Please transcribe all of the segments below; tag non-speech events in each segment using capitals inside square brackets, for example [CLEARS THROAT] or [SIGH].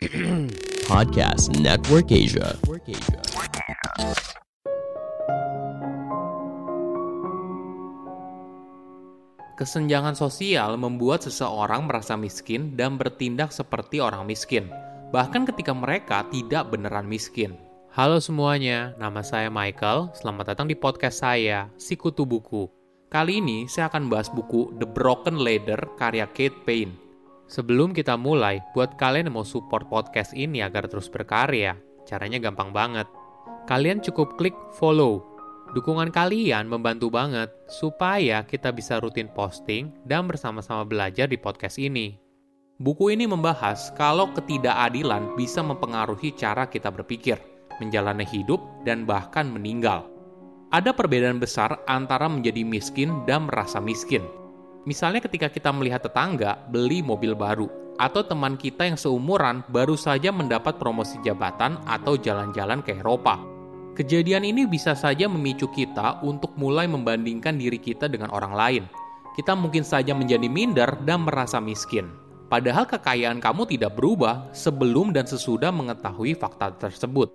[CLEARS THROAT] Podcast Network Asia. Kesenjangan sosial membuat seseorang merasa miskin dan bertindak seperti orang miskin, bahkan ketika mereka tidak beneran miskin. Halo semuanya, nama saya Michael. Selamat datang di podcast saya, Sikutu Buku. Kali ini saya akan bahas buku The Broken Ladder karya Kate Payne. Sebelum kita mulai, buat kalian yang mau support podcast ini agar terus berkarya, caranya gampang banget. Kalian cukup klik follow Dukungan kalian membantu banget supaya kita bisa rutin posting dan bersama-sama belajar di podcast ini. Buku ini membahas kalau ketidakadilan bisa mempengaruhi cara kita berpikir, menjalani hidup, dan bahkan meninggal. Ada perbedaan besar antara menjadi miskin dan merasa miskin. Misalnya ketika kita melihat tetangga beli mobil baru, atau teman kita yang seumuran baru saja mendapat promosi jabatan atau jalan-jalan ke Eropa Kejadian ini bisa saja memicu kita untuk mulai membandingkan diri kita dengan orang lain. Kita mungkin saja menjadi minder dan merasa miskin. Padahal kekayaan kamu tidak berubah sebelum dan sesudah mengetahui fakta tersebut.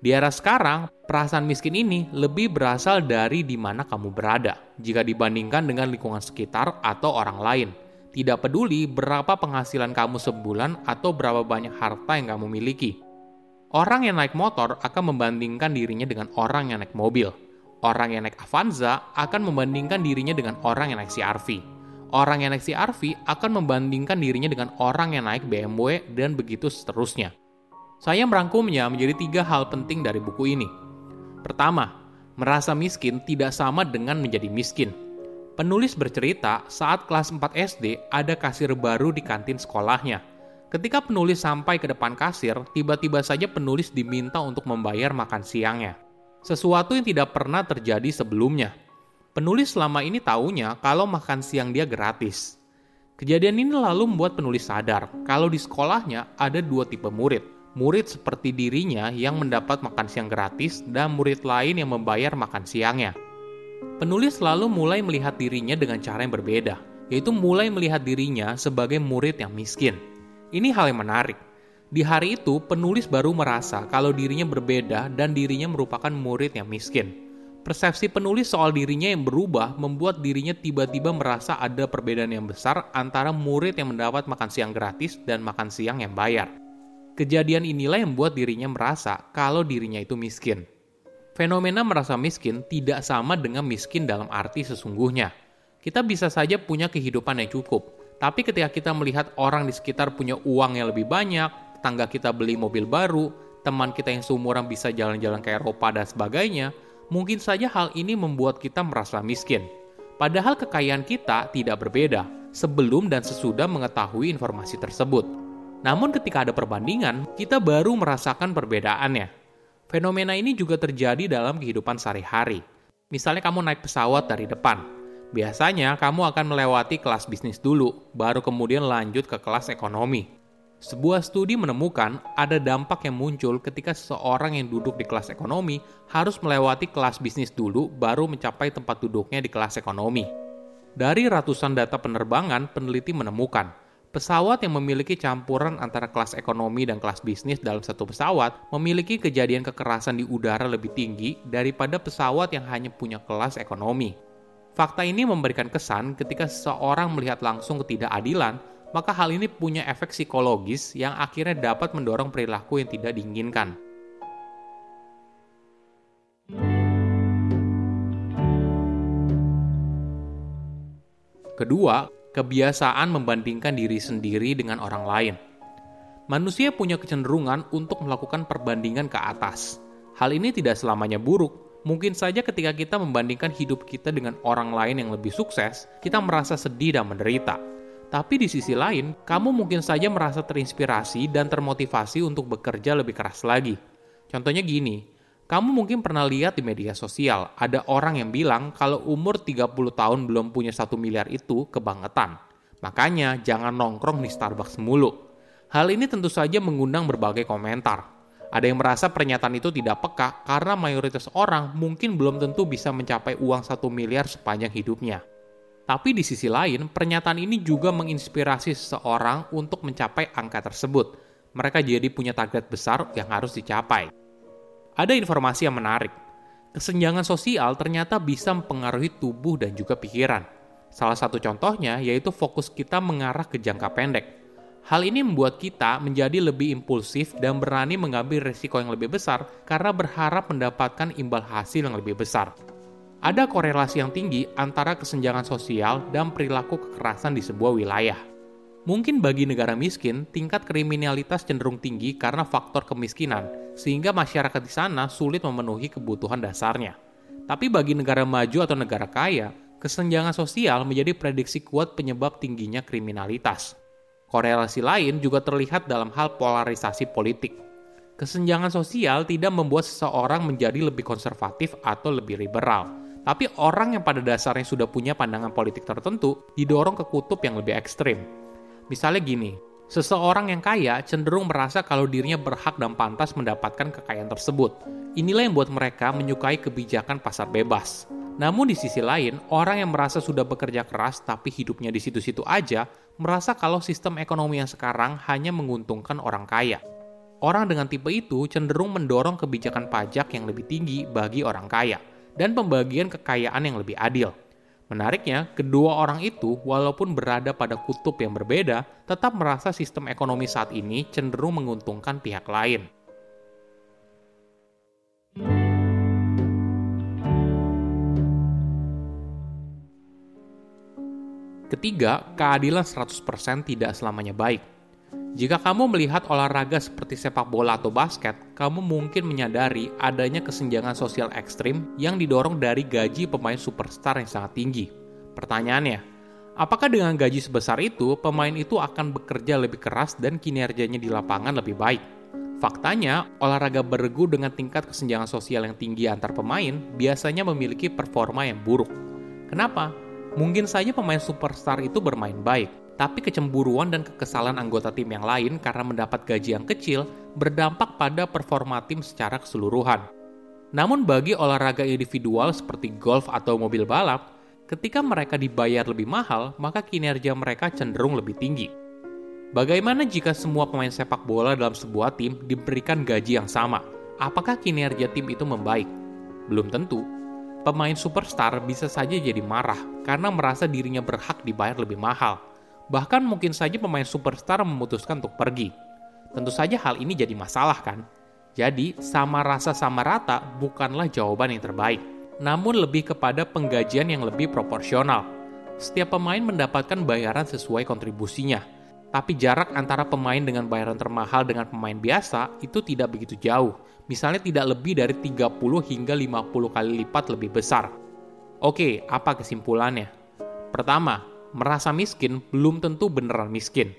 Di era sekarang, perasaan miskin ini lebih berasal dari di mana kamu berada jika dibandingkan dengan lingkungan sekitar atau orang lain. Tidak peduli berapa penghasilan kamu sebulan atau berapa banyak harta yang kamu miliki Orang yang naik motor akan membandingkan dirinya dengan orang yang naik mobil. Orang yang naik Avanza akan membandingkan dirinya dengan orang yang naik CRV. Orang yang naik CRV akan membandingkan dirinya dengan orang yang naik BMW dan begitu seterusnya. Saya merangkumnya menjadi tiga hal penting dari buku ini. Pertama, merasa miskin tidak sama dengan menjadi miskin. Penulis bercerita saat kelas 4 SD ada kasir baru di kantin sekolahnya Ketika penulis sampai ke depan kasir, tiba-tiba saja penulis diminta untuk membayar makan siangnya. Sesuatu yang tidak pernah terjadi sebelumnya. Penulis selama ini taunya kalau makan siang dia gratis. Kejadian ini lalu membuat penulis sadar kalau di sekolahnya ada dua tipe murid. Murid seperti dirinya yang mendapat makan siang gratis dan murid lain yang membayar makan siangnya. Penulis lalu mulai melihat dirinya dengan cara yang berbeda, yaitu mulai melihat dirinya sebagai murid yang miskin. Ini hal yang menarik. Di hari itu, penulis baru merasa kalau dirinya berbeda dan dirinya merupakan murid yang miskin. Persepsi penulis soal dirinya yang berubah membuat dirinya tiba-tiba merasa ada perbedaan yang besar antara murid yang mendapat makan siang gratis dan makan siang yang bayar. Kejadian inilah yang membuat dirinya merasa kalau dirinya itu miskin. Fenomena merasa miskin tidak sama dengan miskin dalam arti sesungguhnya. Kita bisa saja punya kehidupan yang cukup, tapi ketika kita melihat orang di sekitar punya uang yang lebih banyak, tetangga kita beli mobil baru, teman kita yang seumuran bisa jalan-jalan ke Eropa dan sebagainya, mungkin saja hal ini membuat kita merasa miskin. Padahal kekayaan kita tidak berbeda sebelum dan sesudah mengetahui informasi tersebut. Namun ketika ada perbandingan, kita baru merasakan perbedaannya. Fenomena ini juga terjadi dalam kehidupan sehari-hari. Misalnya kamu naik pesawat dari depan, Biasanya kamu akan melewati kelas bisnis dulu, baru kemudian lanjut ke kelas ekonomi. Sebuah studi menemukan ada dampak yang muncul ketika seseorang yang duduk di kelas ekonomi harus melewati kelas bisnis dulu baru mencapai tempat duduknya di kelas ekonomi. Dari ratusan data penerbangan, peneliti menemukan pesawat yang memiliki campuran antara kelas ekonomi dan kelas bisnis dalam satu pesawat memiliki kejadian kekerasan di udara lebih tinggi daripada pesawat yang hanya punya kelas ekonomi. Fakta ini memberikan kesan ketika seseorang melihat langsung ketidakadilan, maka hal ini punya efek psikologis yang akhirnya dapat mendorong perilaku yang tidak diinginkan. Kedua, kebiasaan membandingkan diri sendiri dengan orang lain. Manusia punya kecenderungan untuk melakukan perbandingan ke atas. Hal ini tidak selamanya buruk, Mungkin saja ketika kita membandingkan hidup kita dengan orang lain yang lebih sukses, kita merasa sedih dan menderita. Tapi di sisi lain, kamu mungkin saja merasa terinspirasi dan termotivasi untuk bekerja lebih keras lagi. Contohnya gini, kamu mungkin pernah lihat di media sosial, ada orang yang bilang kalau umur 30 tahun belum punya satu miliar itu kebangetan. Makanya jangan nongkrong di Starbucks mulu. Hal ini tentu saja mengundang berbagai komentar, ada yang merasa pernyataan itu tidak peka karena mayoritas orang mungkin belum tentu bisa mencapai uang satu miliar sepanjang hidupnya. Tapi di sisi lain, pernyataan ini juga menginspirasi seseorang untuk mencapai angka tersebut. Mereka jadi punya target besar yang harus dicapai. Ada informasi yang menarik. Kesenjangan sosial ternyata bisa mempengaruhi tubuh dan juga pikiran. Salah satu contohnya yaitu fokus kita mengarah ke jangka pendek. Hal ini membuat kita menjadi lebih impulsif dan berani mengambil risiko yang lebih besar karena berharap mendapatkan imbal hasil yang lebih besar. Ada korelasi yang tinggi antara kesenjangan sosial dan perilaku kekerasan di sebuah wilayah. Mungkin bagi negara miskin, tingkat kriminalitas cenderung tinggi karena faktor kemiskinan, sehingga masyarakat di sana sulit memenuhi kebutuhan dasarnya. Tapi bagi negara maju atau negara kaya, kesenjangan sosial menjadi prediksi kuat penyebab tingginya kriminalitas. Korelasi lain juga terlihat dalam hal polarisasi politik. Kesenjangan sosial tidak membuat seseorang menjadi lebih konservatif atau lebih liberal, tapi orang yang pada dasarnya sudah punya pandangan politik tertentu didorong ke kutub yang lebih ekstrim. Misalnya gini, seseorang yang kaya cenderung merasa kalau dirinya berhak dan pantas mendapatkan kekayaan tersebut. Inilah yang membuat mereka menyukai kebijakan pasar bebas. Namun di sisi lain, orang yang merasa sudah bekerja keras tapi hidupnya di situ-situ aja, merasa kalau sistem ekonomi yang sekarang hanya menguntungkan orang kaya. Orang dengan tipe itu cenderung mendorong kebijakan pajak yang lebih tinggi bagi orang kaya dan pembagian kekayaan yang lebih adil. Menariknya, kedua orang itu, walaupun berada pada kutub yang berbeda, tetap merasa sistem ekonomi saat ini cenderung menguntungkan pihak lain. Ketiga, keadilan 100% tidak selamanya baik. Jika kamu melihat olahraga seperti sepak bola atau basket, kamu mungkin menyadari adanya kesenjangan sosial ekstrim yang didorong dari gaji pemain superstar yang sangat tinggi. Pertanyaannya, apakah dengan gaji sebesar itu, pemain itu akan bekerja lebih keras dan kinerjanya di lapangan lebih baik? Faktanya, olahraga bergu dengan tingkat kesenjangan sosial yang tinggi antar pemain biasanya memiliki performa yang buruk. Kenapa? Mungkin saja pemain superstar itu bermain baik, tapi kecemburuan dan kekesalan anggota tim yang lain karena mendapat gaji yang kecil berdampak pada performa tim secara keseluruhan. Namun bagi olahraga individual seperti golf atau mobil balap, ketika mereka dibayar lebih mahal, maka kinerja mereka cenderung lebih tinggi. Bagaimana jika semua pemain sepak bola dalam sebuah tim diberikan gaji yang sama? Apakah kinerja tim itu membaik? Belum tentu. Pemain superstar bisa saja jadi marah karena merasa dirinya berhak dibayar lebih mahal – Bahkan mungkin saja pemain superstar memutuskan untuk pergi. Tentu saja hal ini jadi masalah kan? Jadi, sama rasa sama rata bukanlah jawaban yang terbaik. Namun lebih kepada penggajian yang lebih proporsional. Setiap pemain mendapatkan bayaran sesuai kontribusinya. Tapi jarak antara pemain dengan bayaran termahal dengan pemain biasa itu tidak begitu jauh. Misalnya tidak lebih dari 30 hingga 50 kali lipat lebih besar. Oke, apa kesimpulannya? Pertama, merasa miskin belum tentu beneran miskin.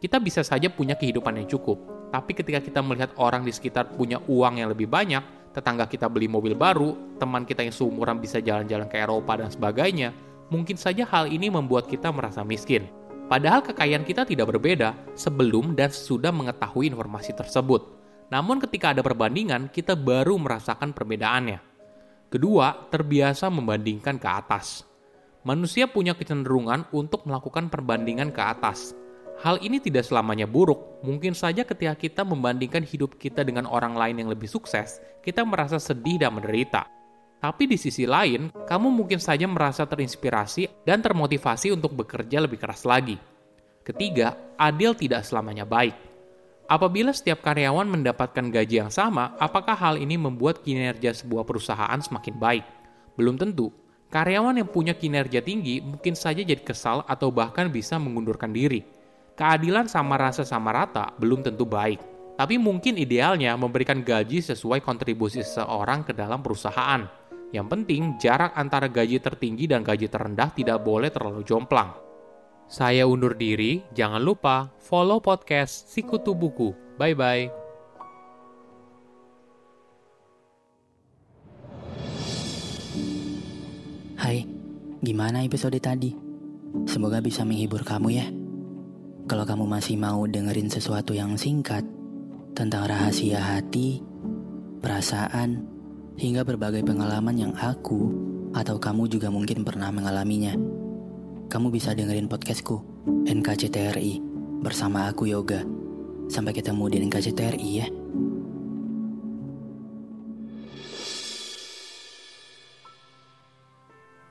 Kita bisa saja punya kehidupan yang cukup, tapi ketika kita melihat orang di sekitar punya uang yang lebih banyak, tetangga kita beli mobil baru, teman kita yang seumuran bisa jalan-jalan ke Eropa dan sebagainya, mungkin saja hal ini membuat kita merasa miskin. Padahal kekayaan kita tidak berbeda sebelum dan sesudah mengetahui informasi tersebut. Namun ketika ada perbandingan, kita baru merasakan perbedaannya. Kedua, terbiasa membandingkan ke atas. Manusia punya kecenderungan untuk melakukan perbandingan ke atas. Hal ini tidak selamanya buruk. Mungkin saja ketika kita membandingkan hidup kita dengan orang lain yang lebih sukses, kita merasa sedih dan menderita. Tapi di sisi lain, kamu mungkin saja merasa terinspirasi dan termotivasi untuk bekerja lebih keras lagi. Ketiga, adil tidak selamanya baik. Apabila setiap karyawan mendapatkan gaji yang sama, apakah hal ini membuat kinerja sebuah perusahaan semakin baik? Belum tentu. Karyawan yang punya kinerja tinggi mungkin saja jadi kesal atau bahkan bisa mengundurkan diri. Keadilan sama rasa sama rata belum tentu baik, tapi mungkin idealnya memberikan gaji sesuai kontribusi seseorang ke dalam perusahaan. Yang penting, jarak antara gaji tertinggi dan gaji terendah tidak boleh terlalu jomplang. Saya undur diri, jangan lupa follow podcast Sikutu Buku. Bye-bye. Gimana episode tadi? Semoga bisa menghibur kamu ya. Kalau kamu masih mau dengerin sesuatu yang singkat tentang rahasia hati, perasaan, hingga berbagai pengalaman yang aku atau kamu juga mungkin pernah mengalaminya, kamu bisa dengerin podcastku, NKCTRI, bersama aku Yoga. Sampai ketemu di NKCTRI ya.